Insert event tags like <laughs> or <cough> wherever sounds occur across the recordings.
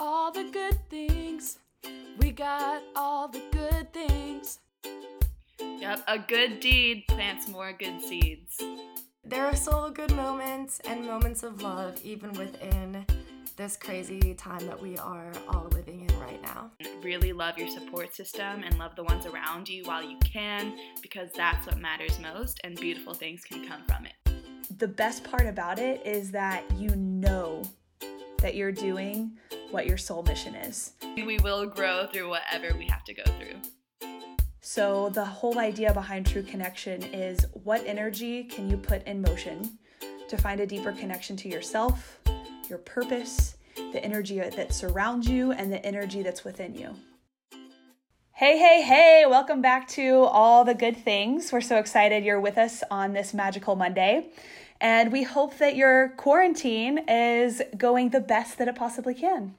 all the good things. We got all the good things. Yep, a good deed plants more good seeds. There are still good moments and moments of love, even within this crazy time that we are all living in right now. Really love your support system and love the ones around you while you can, because that's what matters most, and beautiful things can come from it. The best part about it is that you know that you're doing what your soul mission is. We will grow through whatever we have to go through. So, the whole idea behind True Kinnection is what energy can you put in motion to find a deeper connection to yourself, your purpose, the energy that surrounds you, and the energy that's within you. Hey, hey, hey, welcome back to All the Good Things. We're so excited you're with us on this magical Monday. And we hope that your quarantine is going the best that it possibly can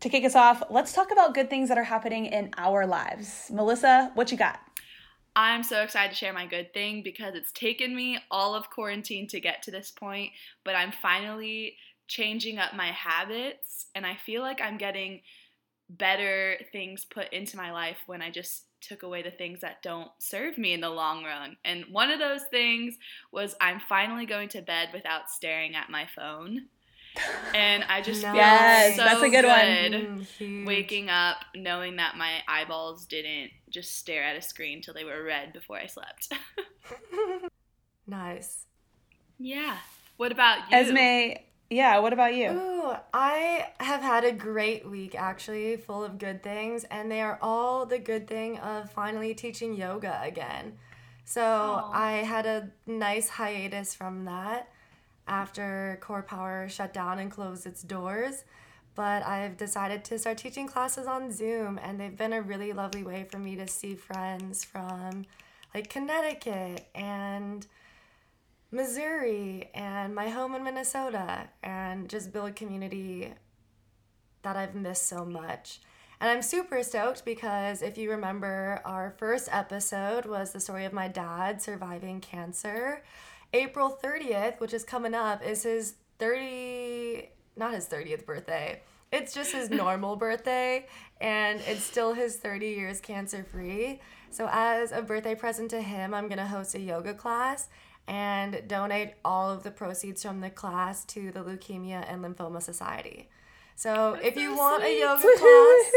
to kick us off, let's talk about good things that are happening in our lives. Melissa, what you got? I'm so excited to share my good thing because it's taken me all of quarantine to get to this point, but I'm finally changing up my habits and I feel like I'm getting better things put into my life when I just took away the things that don't serve me in the long run. And one of those things was I'm finally going to bed without staring at my phone and I just <laughs> nice. yes, so that's a good, good one. Mm, waking up knowing that my eyeballs didn't just stare at a screen till they were red before I slept. <laughs> <laughs> nice. Yeah. What about you? Esme, yeah, what about you? Ooh, I have had a great week actually, full of good things, and they are all the good thing of finally teaching yoga again. So Aww. I had a nice hiatus from that after CorePower shut down and closed its doors. But I've decided to start teaching classes on Zoom, and they've been a really lovely way for me to see friends from like Connecticut and Missouri and my home in Minnesota and just build community that I've missed so much. And I'm super stoked because if you remember, our first episode was the story of my dad surviving cancer. April 30th, which is coming up, is his 30, not his 30th birthday. It's just his <laughs> normal birthday, and it's still his 30 years cancer free. So, as a birthday present to him, I'm gonna host a yoga class and donate all of the proceeds from the class to the Leukemia and Lymphoma Society. So, That's if you so want sweet. a yoga class,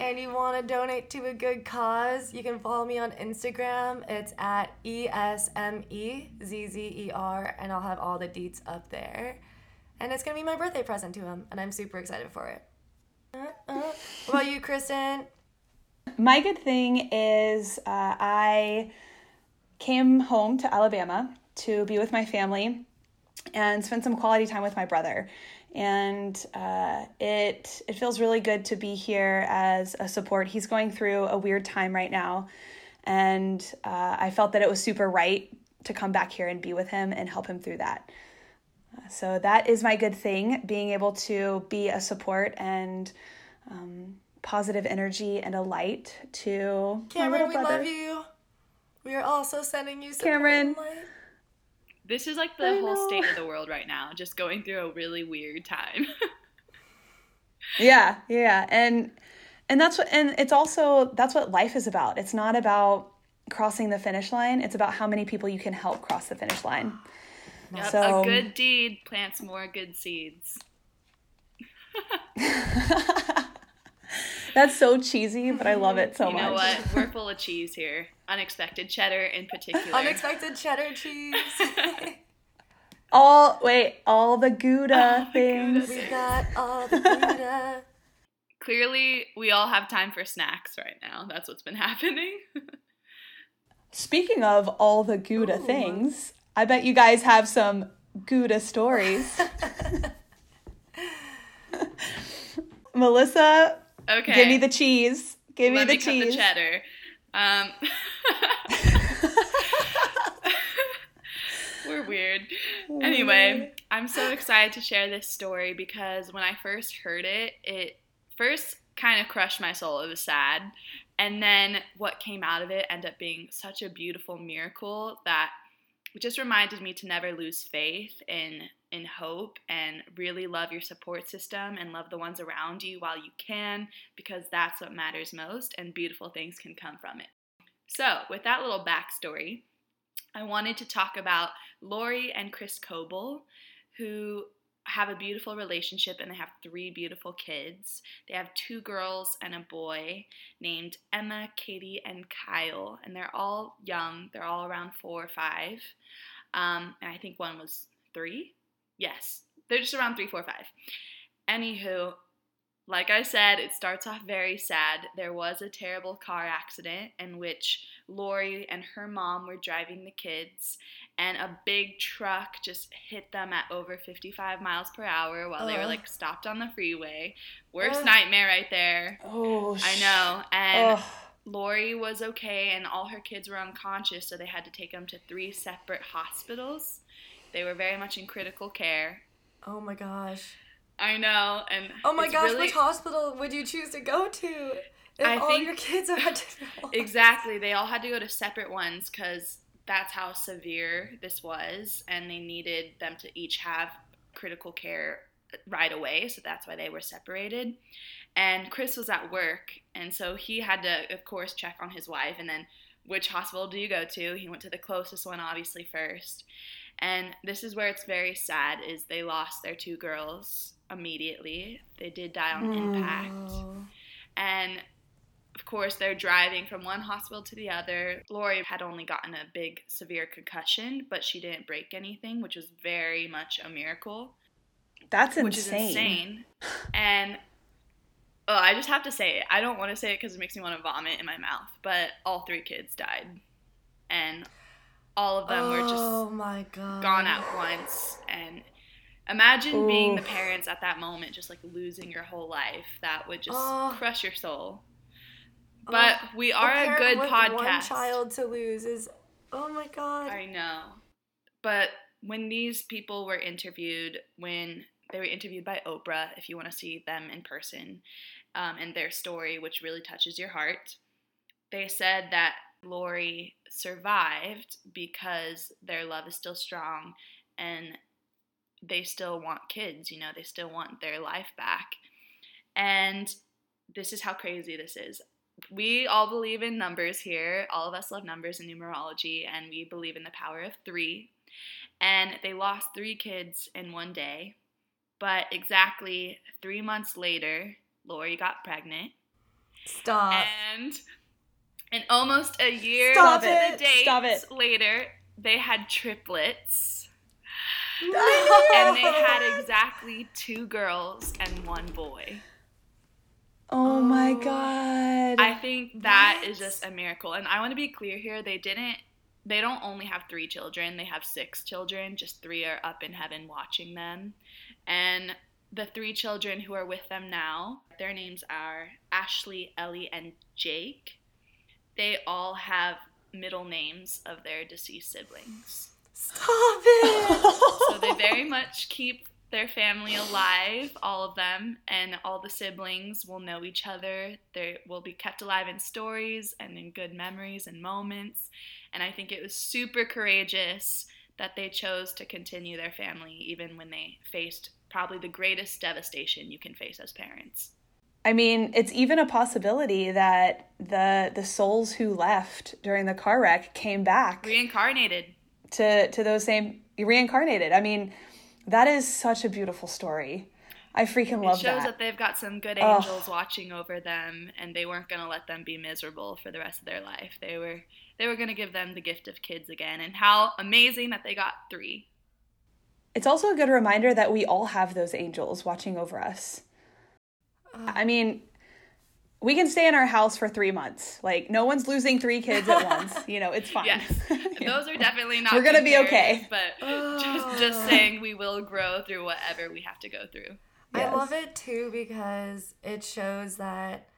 <laughs> and you want to donate to a good cause, you can follow me on Instagram. It's at E S M E Z Z E R, and I'll have all the deets up there. And it's going to be my birthday present to him, and I'm super excited for it. Uh, uh. What about you, Kristen? My good thing is uh, I came home to Alabama to be with my family and spend some quality time with my brother and uh, it it feels really good to be here as a support. He's going through a weird time right now, and uh, I felt that it was super right to come back here and be with him and help him through that. Uh, so that is my good thing, being able to be a support and um, positive energy and a light to Cameron. we love you. We are also sending you Cameron. This is like the I whole know. state of the world right now, just going through a really weird time. <laughs> yeah, yeah. And and that's what and it's also that's what life is about. It's not about crossing the finish line. It's about how many people you can help cross the finish line. Yep, so, a good deed plants more good seeds. <laughs> <laughs> That's so cheesy, but I love it so much. You know what? We're full of cheese here. Unexpected cheddar in particular. Unexpected cheddar cheese. <laughs> all wait, all the Gouda all things. The Gouda we got all the Gouda. Clearly, we all have time for snacks right now. That's what's been happening. Speaking of all the Gouda Ooh. things, I bet you guys have some Gouda stories. <laughs> <laughs> Melissa, Okay. Give me the cheese. Give Let me the me cheese. the cheddar. Um, <laughs> we're weird. Anyway, I'm so excited to share this story because when I first heard it, it first kind of crushed my soul. It was sad. And then what came out of it ended up being such a beautiful miracle that it just reminded me to never lose faith in in hope and really love your support system and love the ones around you while you can because that's what matters most and beautiful things can come from it. So, with that little backstory, I wanted to talk about Lori and Chris Coble, who have a beautiful relationship and they have three beautiful kids. They have two girls and a boy named Emma, Katie, and Kyle, and they're all young. They're all around four or five. Um, and I think one was three. Yes, they're just around three, four, five. Anywho, like I said, it starts off very sad. There was a terrible car accident in which Lori and her mom were driving the kids, and a big truck just hit them at over 55 miles per hour while they were like stopped on the freeway. Worst Ugh. nightmare right there. Oh, I know. And Ugh. Lori was okay, and all her kids were unconscious, so they had to take them to three separate hospitals. They were very much in critical care. Oh my gosh. I know, and Oh my gosh, really- which hospital would you choose to go to if I all think- your kids are at different? <laughs> Exactly. They all had to go to separate ones because that's how severe this was, and they needed them to each have critical care right away. So that's why they were separated. And Chris was at work, and so he had to, of course, check on his wife. And then, which hospital do you go to? He went to the closest one, obviously, first. And this is where it's very sad: is they lost their two girls immediately. They did die on impact. And of course, they're driving from one hospital to the other. Lori had only gotten a big, severe concussion, but she didn't break anything, which was very much a miracle, That's insane. which is insane. <laughs> And oh, I just have to say it. I don't want to say it because it makes me want to vomit in my mouth, but all three kids died. And all of them were just Oh my god. gone at once. And imagine being the parents at that moment just like losing your whole life. That would just Oh. crush your soul. Oh, but we are a, parent good podcast One child to lose is oh my god. i know. But when these people were interviewed when they were interviewed by oprah if you want to see them in person um, and their story which really touches your heart they said that Lori survived because their love is still strong and they still want kids, you know, they still want their life back. And this is how crazy this is. We all believe in numbers here. All of us love numbers and numerology, and we believe in the power of three. And they lost three kids in one day. But exactly three months later, Lori got pregnant. Stop. And and almost a year Stop to it. the date Stop it. later, they had triplets. No. <laughs> And they had exactly two girls and one boy. Oh my Oh. god. I think that is What? just a miracle. And I want to be clear here, they didn't they don't only have 3 children, they have 6 children, just 3 are up in heaven watching them. And the 3 children who are with them now, their names are Ashley, Ellie, and Jake. They all have middle names of their deceased siblings. Stop it. So they <laughs> very much keep their family alive, all of them, and all the siblings will know each other. They will be kept alive in stories and in good memories and moments. And I think it was super courageous that they chose to continue their family even when they faced probably the greatest devastation you can face as parents. I mean, it's even a possibility that the the souls who left during the car wreck came back Reincarnated. to to those same reincarnated. I mean, that is such a beautiful story. I freaking love It shows that. that. they've got some good angels watching over them and they weren't going to let them be miserable for the rest of their life. They were they were going to give them the gift of kids again and how amazing that they got 3. It's also a good reminder that we all have those angels watching over us. I mean, we can stay in our house for three months. Like, no one's losing three kids at <laughs> once. You know, it's fine. Yes. <laughs> Those are definitely not We're gonna be okay. But just oh. just saying we will grow through whatever we have to go through. I love it too because it shows that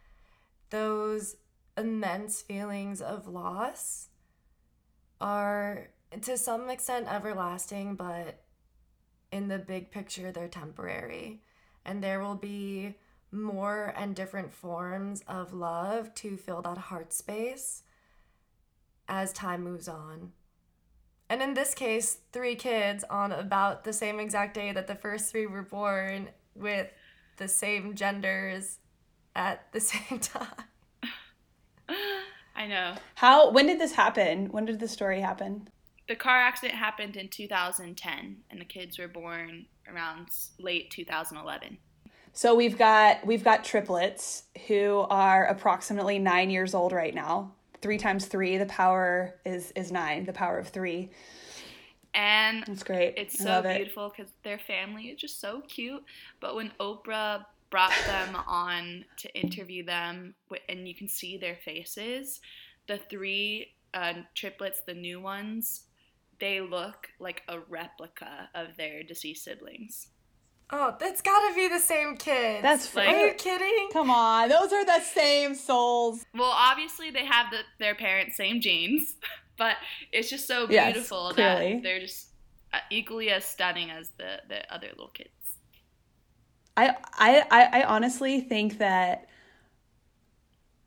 those immense feelings of loss are to some extent everlasting, but in the big picture, they're temporary. And there will be more and different forms of love to fill that heart space as time moves on. And in this case, three kids on about the same exact day that the first three were born with the same genders at the <laughs> same time. <laughs> I know. How when did this happen? When did the story happen? The car accident happened in 2010, and the kids were born around late 2011. So we've got we've got triplets who are approximately nine years old right now. Three times three, the power is is nine. The power of three. And That's great. it's I so beautiful because their family is just so cute. But when Oprah brought them <laughs> on to interview them, and you can see their faces, the three uh, triplets, the new ones, they look like a replica of their deceased siblings. Oh, that's gotta be the same kids. That's Like- Are you kidding? Come on, those are the same souls. Well, obviously they have the, their parents' same genes, <laughs> but it's just so beautiful clearly. that they're just uh, equally as stunning as the, the other little kids. I, I I I honestly think that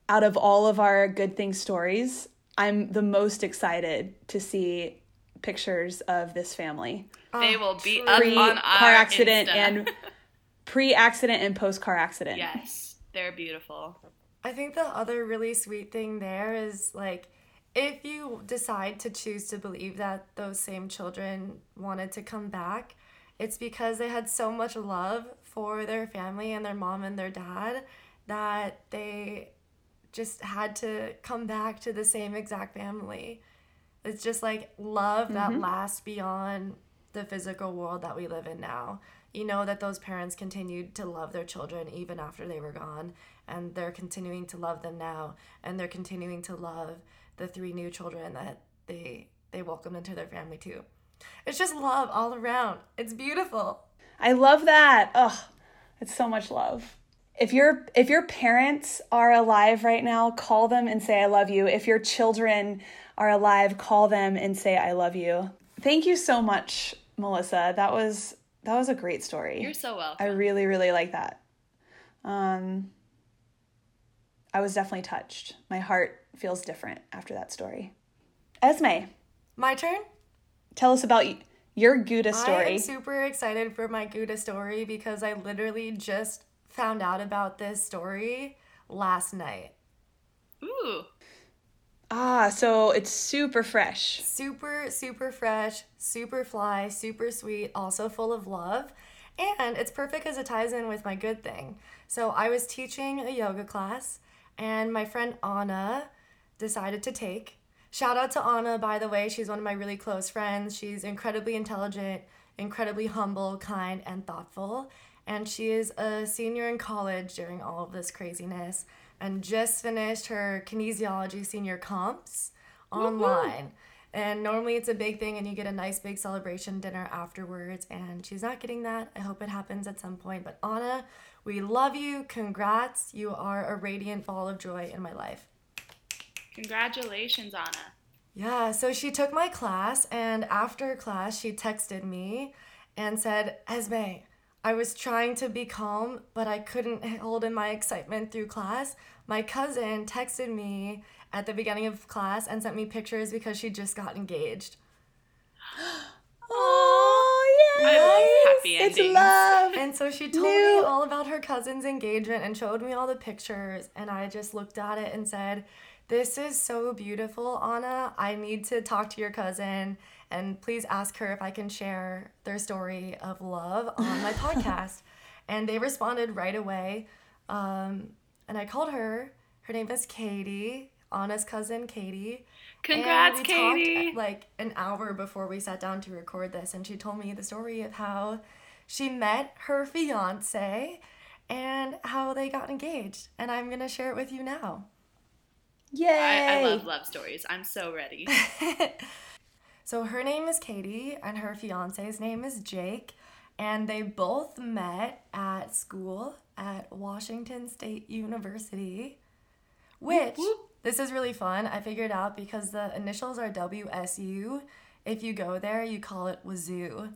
out of all of our good things stories, I'm the most excited to see pictures of this family. They Oh, will be truly. up Pre on our car accident Insta. and <laughs> pre accident and post car accident. yes, they're beautiful. I think the other really sweet thing there is like if you decide to choose to believe that those same children wanted to come back, it's because they had so much love for their family and their mom and their dad that they just had to come back to the same exact family. It's just like love that mm-hmm. lasts beyond the physical world that we live in now. You know that those parents continued to love their children even after they were gone, and they're continuing to love them now, and they're continuing to love the three new children that they they welcomed into their family too. It's just love all around. It's beautiful. I love that. Oh, it's so much love. If your if your parents are alive right now, call them and say I love you. If your children are alive, call them and say I love you. Thank you so much, Melissa. That was that was a great story. You're so welcome. I really really like that. Um I was definitely touched. My heart feels different after that story. Esme, My turn. tell us about y- your Gouda story. I'm super excited for my Gouda story because I literally just found out about this story last night. Ooh, Ah, so it's super fresh. Super, super fresh, super fly, super sweet, also full of love. And it's perfect because it ties in with my good thing. So I was teaching a yoga class, and my friend Anna decided to take. Shout out to Anna, by the way. She's one of my really close friends. She's incredibly intelligent, incredibly humble, kind, and thoughtful. And she is a senior in college during all of this craziness and just finished her kinesiology senior comps online. And normally it's a big thing and you get a nice big celebration dinner afterwards. And she's not getting that. I hope it happens at some point. But Anna, we love you. Congrats. You are a radiant ball of joy in my life. congratulations, Anna. Yeah, so she took my class, and after class, she texted me and said, Esme, I was trying to be calm, but I couldn't hold in my excitement through class. My cousin texted me at the beginning of class and sent me pictures because she just got engaged. <gasps> Oh I love happy It's love. And so she told New- me all about her cousin's engagement and showed me all the pictures. And I just looked at it and said, This is so beautiful, Anna. I need to talk to your cousin and please ask her if I can share their story of love on my <laughs> podcast. And they responded right away. Um, and I called her. Her name is Katie, Anna's cousin, Katie. Congrats, And we talked, Katie. like an hour before we sat down to record this, and she told me the story of how she met her fiance and how they got engaged. And I'm gonna share it with you now. Yay. I, I love love stories. I'm so ready. <laughs> So her name is Katie, and her fiance's name is Jake, and they both met at school at Washington State University. Which this is really fun. I figured out because the initials are WSU. If you go there, you call it Wazoo.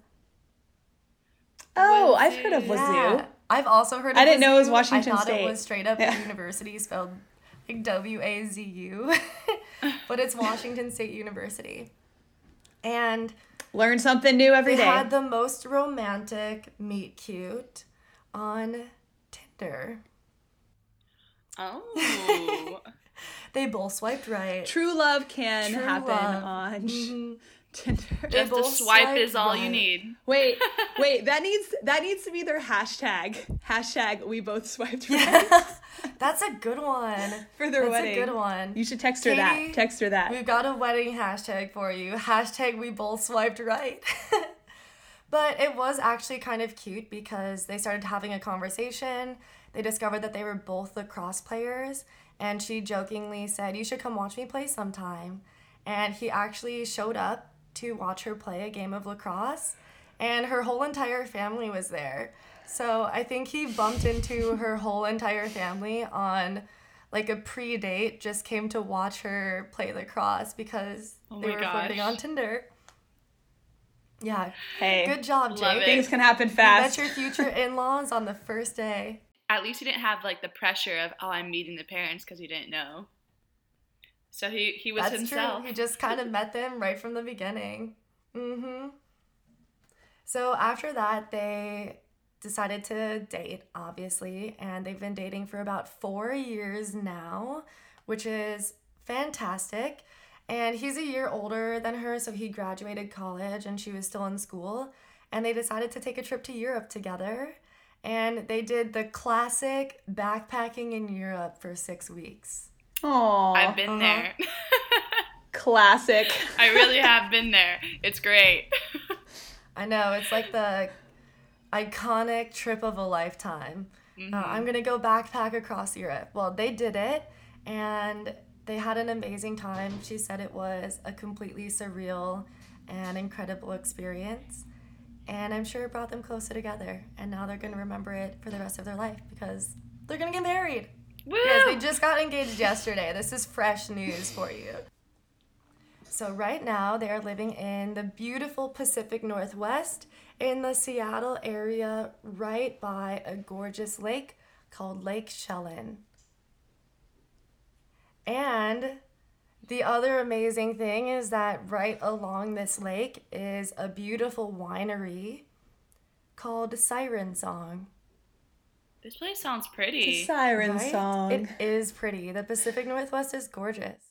Oh, I've heard of Wazoo. Wazoo. Yeah. I've also heard. Of I didn't know it was Wazoo. Washington I thought State. it was straight up Yeah. university spelled like W A Z U, <laughs> but it's Washington State University. And Learn something new every they day. had the most romantic meet cute on Tinder. Oh. <laughs> They both swiped right. True love can True happen love. on Mhm. Tinder. They Just a both swipe is swiped all you need. Wait, <laughs> wait, that needs that needs to be their hashtag. Hashtag we both swiped <laughs> right That's a good one. <laughs> for their That's wedding. That's a good one. You should text her Katie, that. Text her that. We've got a wedding hashtag for you. Hashtag we both swiped right. but it was actually kind of cute because they started having a conversation. They discovered that they were both lacrosse players, and she jokingly said, You should come watch me play sometime. And he actually showed up to watch her play a game of lacrosse, and her whole entire family was there. So I think he bumped into her whole entire family on like a pre-date just came to watch her play lacrosse because Oh they my were flirting on Tinder. Yeah, Hey, good job, Jake. things can happen You met your future <laughs> in-laws on the first day. At least he didn't have like the pressure of oh I'm meeting the parents because he didn't know. So he he was That's himself. true. He just kind of <laughs> met them right from the beginning. Mm-hmm. So after that, they decided to date, obviously, and they've been dating for about four years now, which is fantastic. And he's a year older than her, so he graduated college and she was still in school. And they decided to take a trip to Europe together. And they did the classic backpacking in Europe for six weeks. Aw, I've been Uh-huh. there. <laughs> classic. I really <laughs> have been there. It's great. I know it's like the iconic trip of a lifetime. Uh, I'm gonna go backpack across Europe. Well, they did it, and they had an amazing time. She said it was a completely surreal and incredible experience, and I'm sure it brought them closer together. And now they're gonna remember it for the rest of their life because they're gonna get married. Woo! Yes, they just got engaged yesterday. This is fresh news for you. So, right now, they are living in the beautiful Pacific Northwest in the Seattle area, right by a gorgeous lake called Lake Chelan. And the other amazing thing is that right along this lake is a beautiful winery called Siren Song. This place sounds pretty. The pretty. siren Right? song. It is pretty. The Pacific Northwest is gorgeous.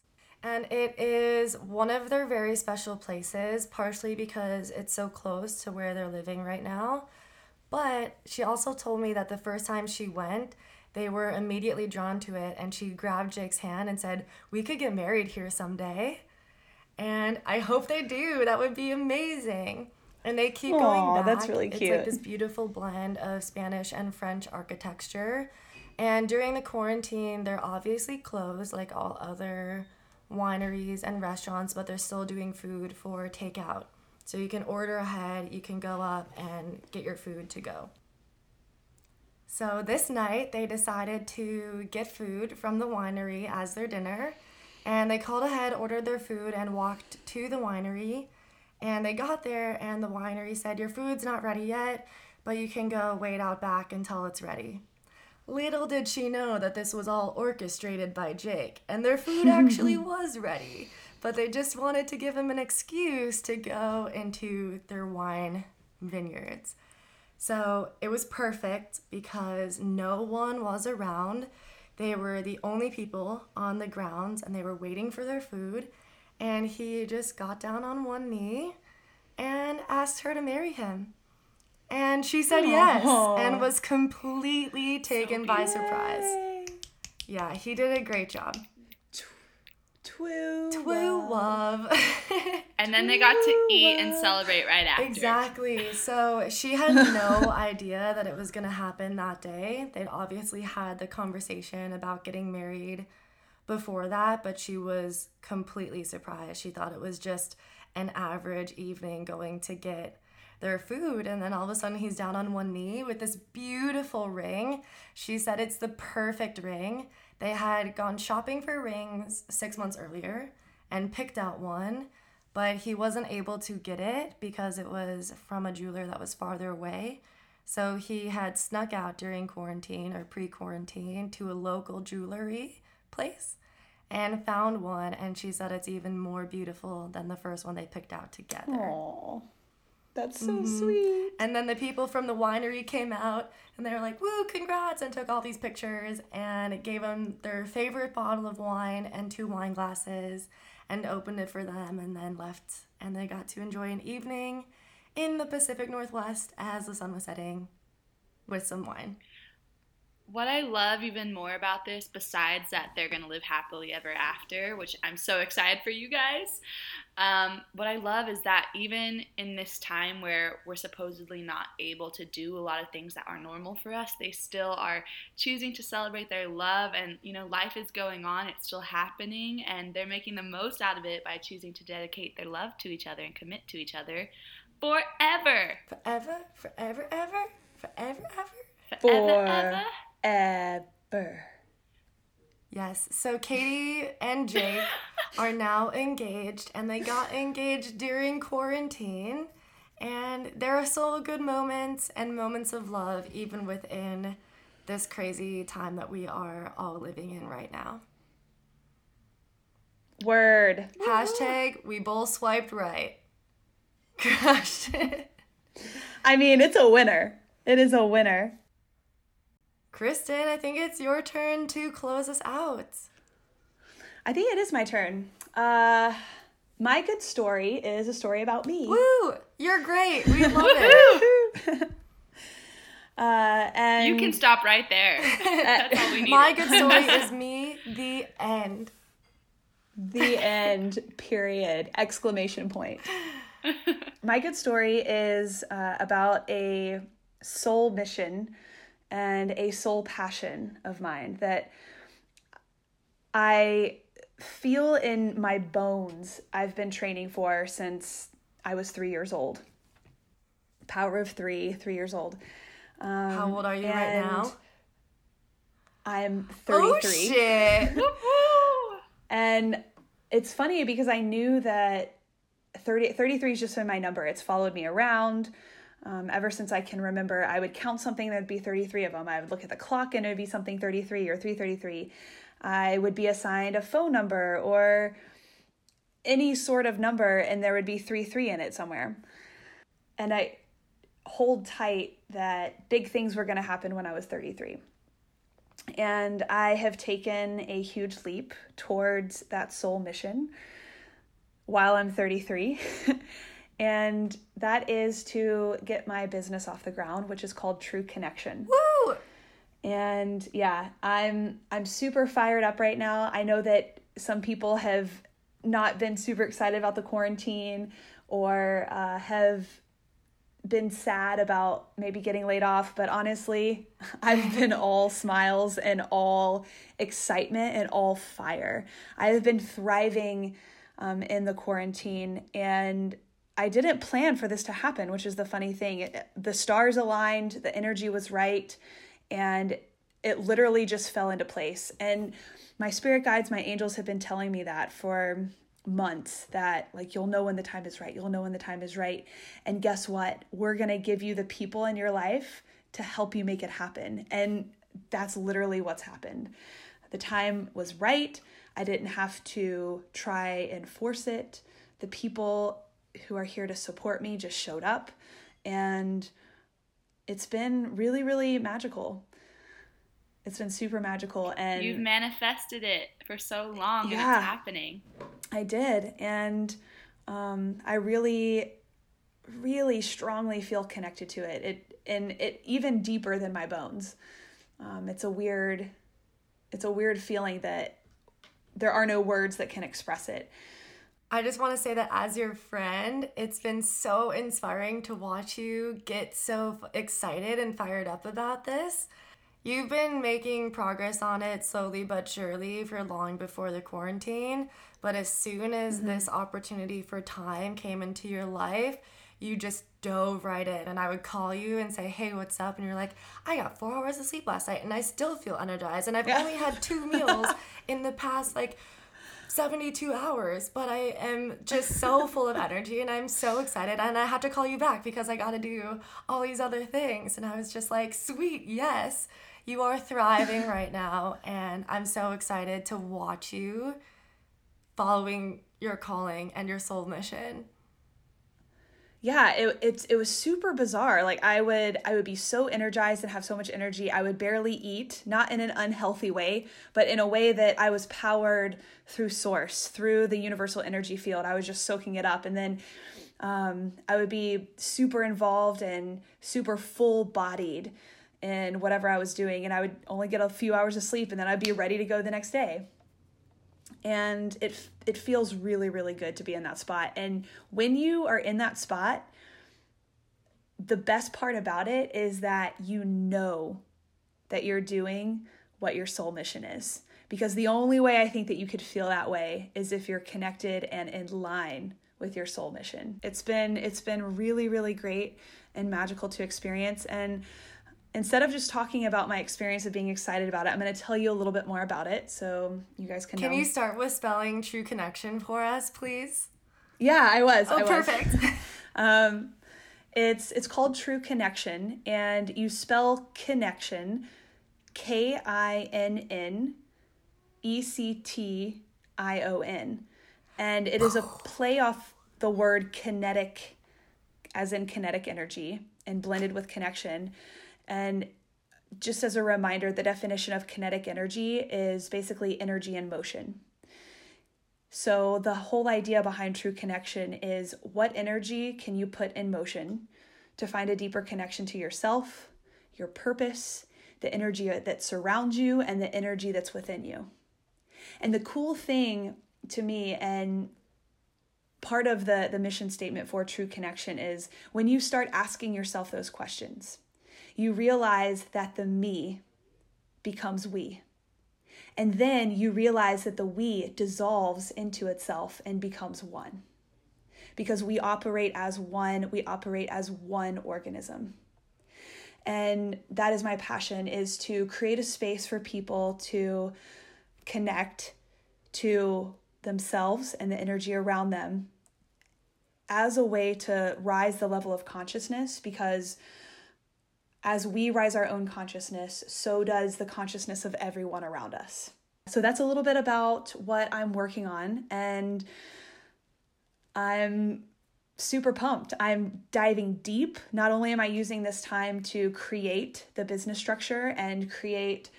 And it is one of their very special places, partially because it's so close to where they're living right now. But she also told me that the first time she went, they were immediately drawn to it. And she grabbed Jake's hand and said, We could get married here someday. And I hope they do. That would be amazing. And they keep Aw, going back. that's really cute. It's like this beautiful blend of Spanish and French architecture. And during the quarantine, they're obviously closed like all other wineries and restaurants, but they're still doing food for takeout. So you can order ahead, you can go up and get your food to go. So this night, they decided to get food from the winery as their dinner. And they called ahead, ordered their food, and walked to the winery. And they got there, and the winery said, Your food's not ready yet, but you can go wait out back until it's ready. Little did she know that this was all orchestrated by Jake, and their food <laughs> actually was ready. But they just wanted to give him an excuse to go into their wine vineyards. So it was perfect because no one was around. They were the only people on the grounds and they were waiting for their food. And he just got down on one knee and asked her to marry him. And she said yes and was completely taken by cute. surprise. Yeah, he did a great job. Twoo. Woo love. love. <laughs> And then they got to eat and celebrate right after. Exactly. So she had <laughs> no idea that it was going to happen that day. They'd obviously had the conversation about getting married before that, but she was completely surprised. She thought it was just an average evening going to get their food. And then all of a sudden, he's down on one knee with this beautiful ring. She said it's the perfect ring. They had gone shopping for rings six months earlier and picked out one but he wasn't able to get it because it was from a jeweler that was farther away. So he had snuck out during quarantine or pre quarantine to a local jewelry place and found one, and she said it's even more beautiful than the first one they picked out together. Aww. That's so mm-hmm. sweet. And then the people from the winery came out and they were like, woo, congrats, and took all these pictures and gave them their favorite bottle of wine and two wine glasses and opened it for them and then left. And they got to enjoy an evening in the Pacific Northwest as the sun was setting with some wine. What I love even more about this, besides that they're going to live happily ever after, which I'm so excited for you guys, um, what I love is that even in this time where we're supposedly not able to do a lot of things that are normal for us, they still are choosing to celebrate their love. And, you know, life is going on, it's still happening, and they're making the most out of it by choosing to dedicate their love to each other and commit to each other forever. Forever, forever, ever, forever, ever. Forever, ever. Ever. Yes. So Katie and Jake <laughs> are now engaged, and they got engaged during quarantine. And there are still good moments and moments of love, even within this crazy time that we are all living in right now. Word. Hashtag we both swiped right. <laughs> Crushed it. I mean, it's a winner. It is a winner. Kristen, I think it's your turn to close us out. I think it is my turn. Uh, my good story is a story about me. Woo! You're great. We love it. <laughs> Uh, and You can stop right there. <laughs> That's all we need. My good story <laughs> is me, the end. the end. Period. Exclamation point. My good story is uh, about a soul mission and a soul passion of mine that I feel in my bones I've been training for since I was three years old. Power of three, three years old. Um, How old are you right now? I'm Oh 33. shit! <laughs> And it's funny because I knew that 30, 33 has just been my number. It's followed me around um, ever since I can remember. I would count something would be 33 of them. I would look at the clock and it would be something 33 or 333. I would be assigned a phone number or any sort of number and there would be 3 3 in it somewhere. And I hold tight that big things were going to happen when I was 33 and I have taken a huge leap towards that soul mission while I'm 33. <laughs> and that is to get my business off the ground, which is called True Kinnection. Woo! And yeah, I'm I'm super fired up right now. I know that some people have not been super excited about the quarantine or uh, have been sad about maybe getting laid off, but honestly, <laughs> I've been all smiles and all excitement and all fire. I have been thriving um, in the quarantine and I didn't plan for this to happen, which is the funny thing. It, the stars aligned, the energy was right, and it literally just fell into place. And my spirit guides, my angels have been telling me that for months that like you'll know when the time is right you'll know when the time is right. And guess what? We're going to give you the people in your life to help you make it happen. And that's literally what's happened. The time was right. I didn't have to try and force it. The people who are here to support me just showed up and it's been really really magical it's been super magical and You've manifested it for so long and Yeah. it's happening. I did, and um, I really, really strongly feel connected to it. It and it even deeper than my bones. Um, it's a weird, it's a weird feeling that there are no words that can express it. I just want to say that as your friend, it's been so inspiring to watch you get so excited and fired up about this. You've been making progress on it slowly but surely for long before the quarantine. But as soon as mm-hmm. this opportunity for time came into your life, you just dove right in. And I would call you and say, Hey, what's up? And you're like, I got four hours of sleep last night and I still feel energized. And I've only had two <laughs> meals in the past, like, 72 hours, but I am just so <laughs> full of energy and I'm so excited. And I had to call you back because I got to do all these other things. And I was just like, sweet, yes, You are thriving <laughs> right now, and I'm so excited to watch you following your calling and your soul mission yeah it, it, it was super bizarre. Like i would i would be so energized and have so much energy i would barely eat not in an unhealthy way but in a way that i was powered through source through the universal energy field. I was just soaking it up. And then um, i would be super involved and super full bodied in whatever i was doing. And i would only get a few hours of sleep and then i'd be ready to go the next day and it it feels really really good to be in that spot. And when you are in that spot the best part about it is that you know that you're doing what your soul mission is. Because the only way I think that you could feel that way is if you're connected and in line with your soul mission. It's been it's been really really great and magical to experience. And instead of just talking about my experience of being excited about it, I'm going to tell you a little bit more about it so you guys can Can know. you start with spelling True Kinnection for us, please? Yeah, I was. Oh, I was. perfect. <laughs> <laughs> um, it's it's called True Kinnection, and you spell Kinnection, K I N N, E C T I O N, and it is a play off the word kinetic, as in kinetic energy, and blended with connection. And just as a reminder, the definition of kinetic energy is basically energy in motion. So, the whole idea behind true Kinnection is what energy can you put in motion to find a deeper connection to yourself, your purpose, the energy that surrounds you, and the energy that's within you. And the cool thing to me, and part of the, the mission statement for true Kinnection, is when you start asking yourself those questions you realize that the me becomes we. And then you realize that the we dissolves into itself and becomes one. Because we operate as one, we operate as one organism. And that is my passion is to create a space for people to connect to themselves and the energy around them as a way to rise the level of consciousness because as we rise our own consciousness, so does the consciousness of everyone around us. So that's a little bit about what I'm working on, and I'm super pumped. I'm diving deep. Not only am I using this time to create the business structure and create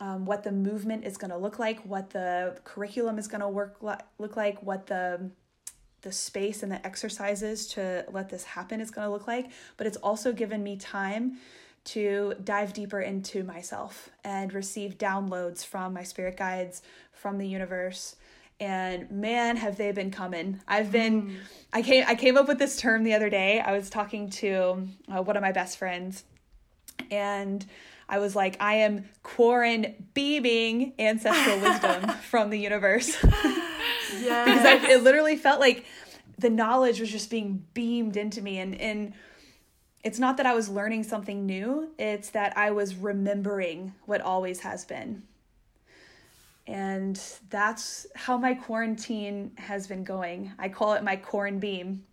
um, what the movement is going to look like, what the curriculum is going to work look like, what the the space and the exercises to let this happen is going to look like, but it's also given me time to dive deeper into myself and receive downloads from my spirit guides, from the universe. And man, have they been coming. I've been, mm. I came, I came up with this term the other day. I was talking to uh, one of my best friends and I was like, I am quarren beaming ancestral wisdom <laughs> from the universe. <laughs> yeah. because I, it literally felt like the knowledge was just being beamed into me. And, and it's not that I was learning something new, it's that I was remembering what always has been. And that's how my quarantine has been going. I call it my quarantine beam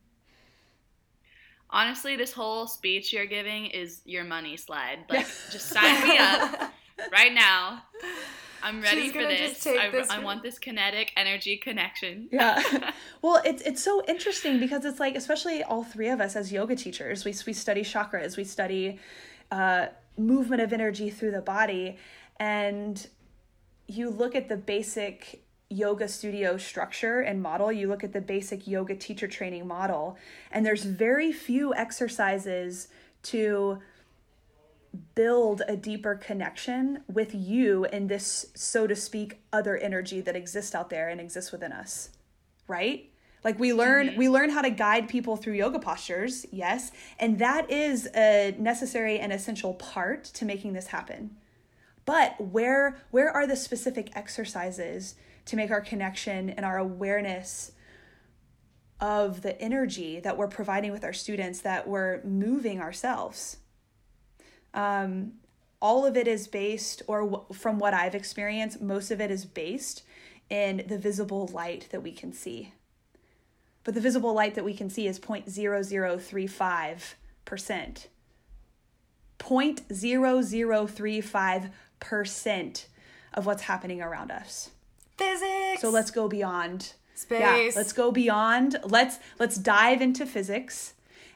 honestly, this whole speech you're giving is your money slide. Like, <laughs> just sign me up right now. I'm ready She's for this. I, this. I want this kinetic energy connection. Yeah. <laughs> well, it's it's so interesting because it's like, especially all three of us as yoga teachers, we we study chakras, we study uh, movement of energy through the body, and you look at the basic yoga studio structure and model, you look at the basic yoga teacher training model, and there's very few exercises to build a deeper connection with you and this, so to speak, other energy that exists out there and exists within us, right? Like we learn mm-hmm. we learn how to guide people through yoga postures, yes, and that is a necessary and essential part to making this happen. But where where are the specific exercises to make our connection and our awareness of the energy that we're providing with our students that we're moving ourselves. Um, all of it is based or w- from what i've experienced most of it is based in the visible light that we can see. But the visible light that we can see is 0.0035% 0.0035% of what's happening around us. Physics. So let's go beyond. Space. Yeah, let's go beyond. Let's let's dive into physics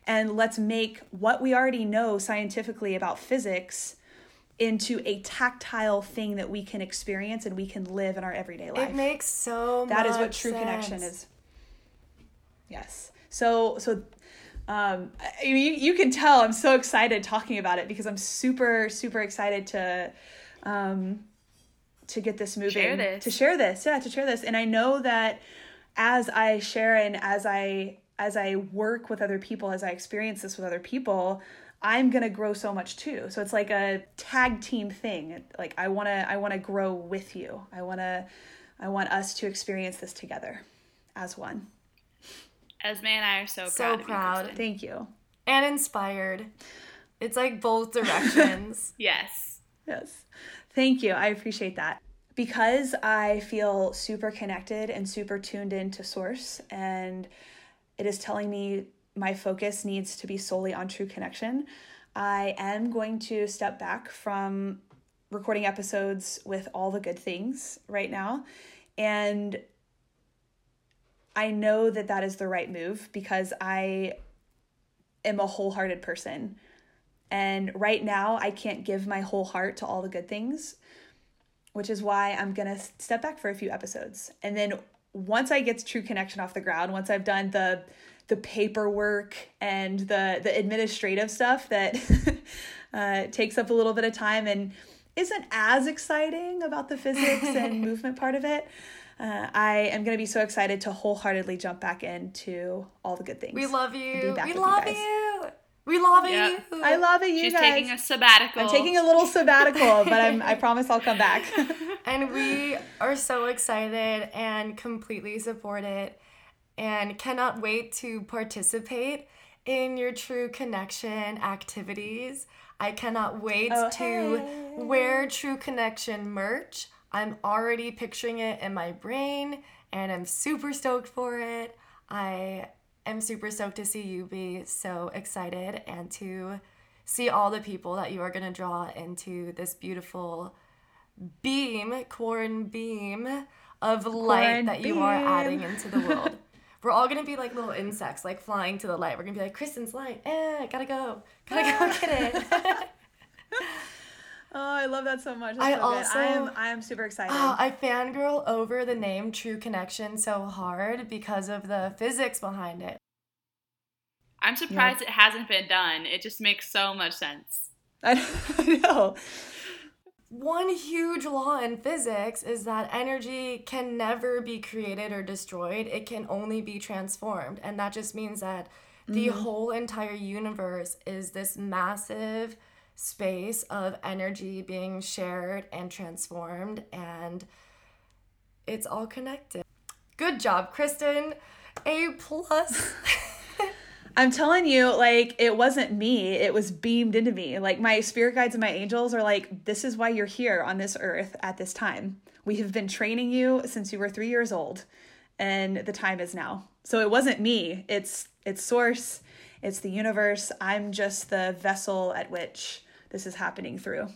and let's make what we already know scientifically about physics into a tactile thing that we can experience and we can live in our everyday life. It makes so That is what true Kinnection is. Yes. So so um I mean, you, you can tell I'm so excited talking about it because I'm super super excited to um to get this moving Share this. to share this yeah to share this and I know that as I share and as I as I work with other people as I experience this with other people I'm going to grow so much too. So it's like a tag team thing. Like I want to I want to grow with you. I want to I want us to experience this together as one. Esme and I are so, So proud. of you, proud. Thank you. and inspired. It's like both directions. <laughs> Yes. Yes. Thank you. I appreciate that. Because I feel super connected and super tuned into source and it is telling me my focus needs to be solely on true Kinnection, I am going to step back from recording episodes with all the good things right now and I know that that is the right move because I am a wholehearted person. And right now, I can't give my whole heart to all the good things, which is why I'm going to step back for a few episodes. And then once I get true Kinnection off the ground, once I've done the the paperwork and the the administrative stuff that <laughs> uh, takes up a little bit of time and isn't as exciting about the physics <laughs> and movement part of it, uh, I am going to be so excited to wholeheartedly jump back into all the good things. We love you. back We with love guys. you. We love Yep. you. I love it, you She's guys. taking a sabbatical. I'm taking a little sabbatical, <laughs> but I'm, I promise I'll come back. <laughs> And we are so excited and completely supported and cannot wait to participate in your True Kinnection activities. I cannot wait Oh, to hey. wear True Kinnection merch. I'm already picturing it in my brain and I'm super stoked for it. I am super stoked to see you be so excited and to see all the people that you are going to draw into this beautiful beam, corn beam of light Corn that you are adding into the world. <laughs> We're all gonna be like little insects, like flying to the light. We're gonna be like, Kristen's light. Eh, gotta go. Gotta go <laughs> get it. <laughs> oh, I love that so much. That's I so good. I also- am, I am super excited. Oh, I fangirl over the name True Kinnection so hard because of the physics behind it. I'm surprised it hasn't been done. It just makes so much sense. I, <laughs> I know. One huge law in physics is that energy can never be created or destroyed, it can only be transformed. And that just means that the mm-hmm. whole entire universe is this massive space of energy being shared and transformed, and it's all connected. Good job, Kristen. A plus. <laughs> I'm telling you, like, it wasn't me. It was beamed into me. Like, my spirit guides and my angels are like, this is why you're here on this earth at this time. We have been training you since you were three years old, and the time is now. So it wasn't me. It's it's source. It's the universe. I'm just the vessel at which this is happening through.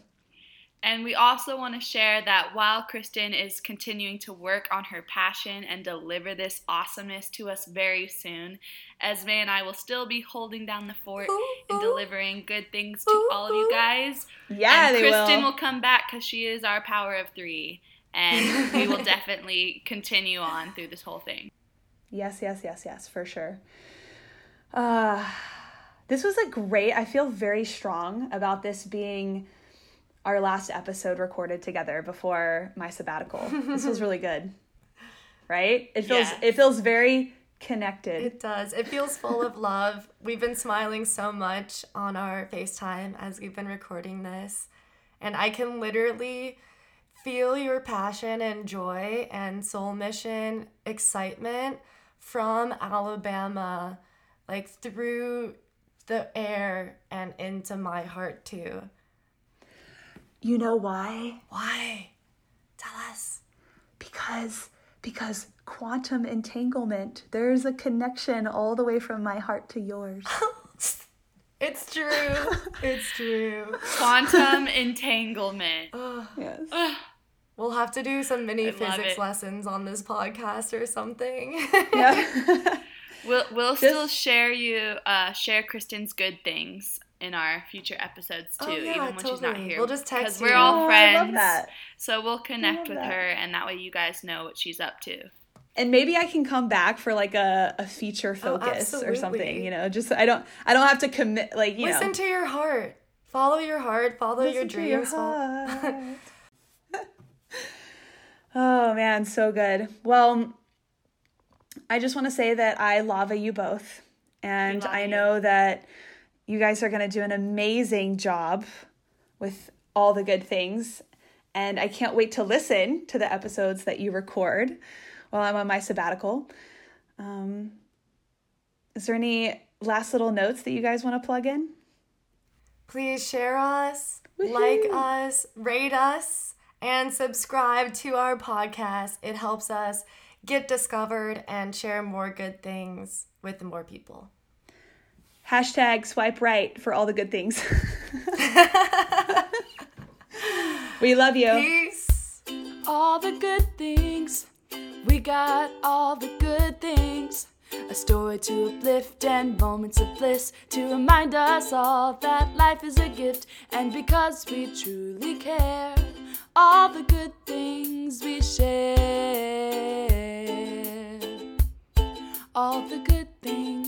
And we also want to share that while Kristen is continuing to work on her passion and deliver this awesomeness to us very soon, Esme and I will still be holding down the fort and delivering good things to all of you guys. Yeah, and Kristen will. will come back because she is our power of three. And we will <laughs> definitely continue on through this whole thing. Yes, yes, yes, yes, for sure. Uh, this was a great, I feel very strong about this being our last episode recorded together before my sabbatical. this was really good. <laughs> Right? It feels Yeah. it feels very connected. It does. It feels full of love. We've been smiling so much on our FaceTime as we've been recording this. And I can literally feel your passion and joy and soul mission excitement from Alabama, like through the air and into my heart too. you know why? Why? Tell us. Because because quantum entanglement. There's a connection all the way from my heart to yours. <laughs> It's true. It's true. Quantum <laughs> entanglement. Ugh. Yes. Ugh. We'll have to do some mini I physics lessons on this podcast or something. Yeah. <laughs> We'll we'll still share you uh share Kristen's good things in our future episodes too, Oh, yeah, even when she's not here. We'll just text because we're all Oh, friends. I love that. So we'll connect with that. her, and that way you guys know what she's up to. and maybe I can come back for like a, a feature focus or something. Oh. You know, just I don't I don't have to commit like you Listen know. to your heart. Follow your heart. Follow your Listen to your dreams. fol- heart. <laughs> <laughs> oh man, so good. Well, I just want to say that I lava you both, and I you. know that you guys are going to do an amazing job with all the good things. And I can't wait to listen to the episodes that you record while I'm on my sabbatical. Um, is there any last little notes that you guys want to plug in? Please share us, like us, rate us, and subscribe to our podcast. It helps us get discovered and share more good things with more people. Hashtag swipe right for all the good things. <laughs> we love you. Peace. all the good things. We got all the good things. A story to uplift and moments of bliss to remind us all that life is a gift. And because we truly care, all the good things we share. All the good things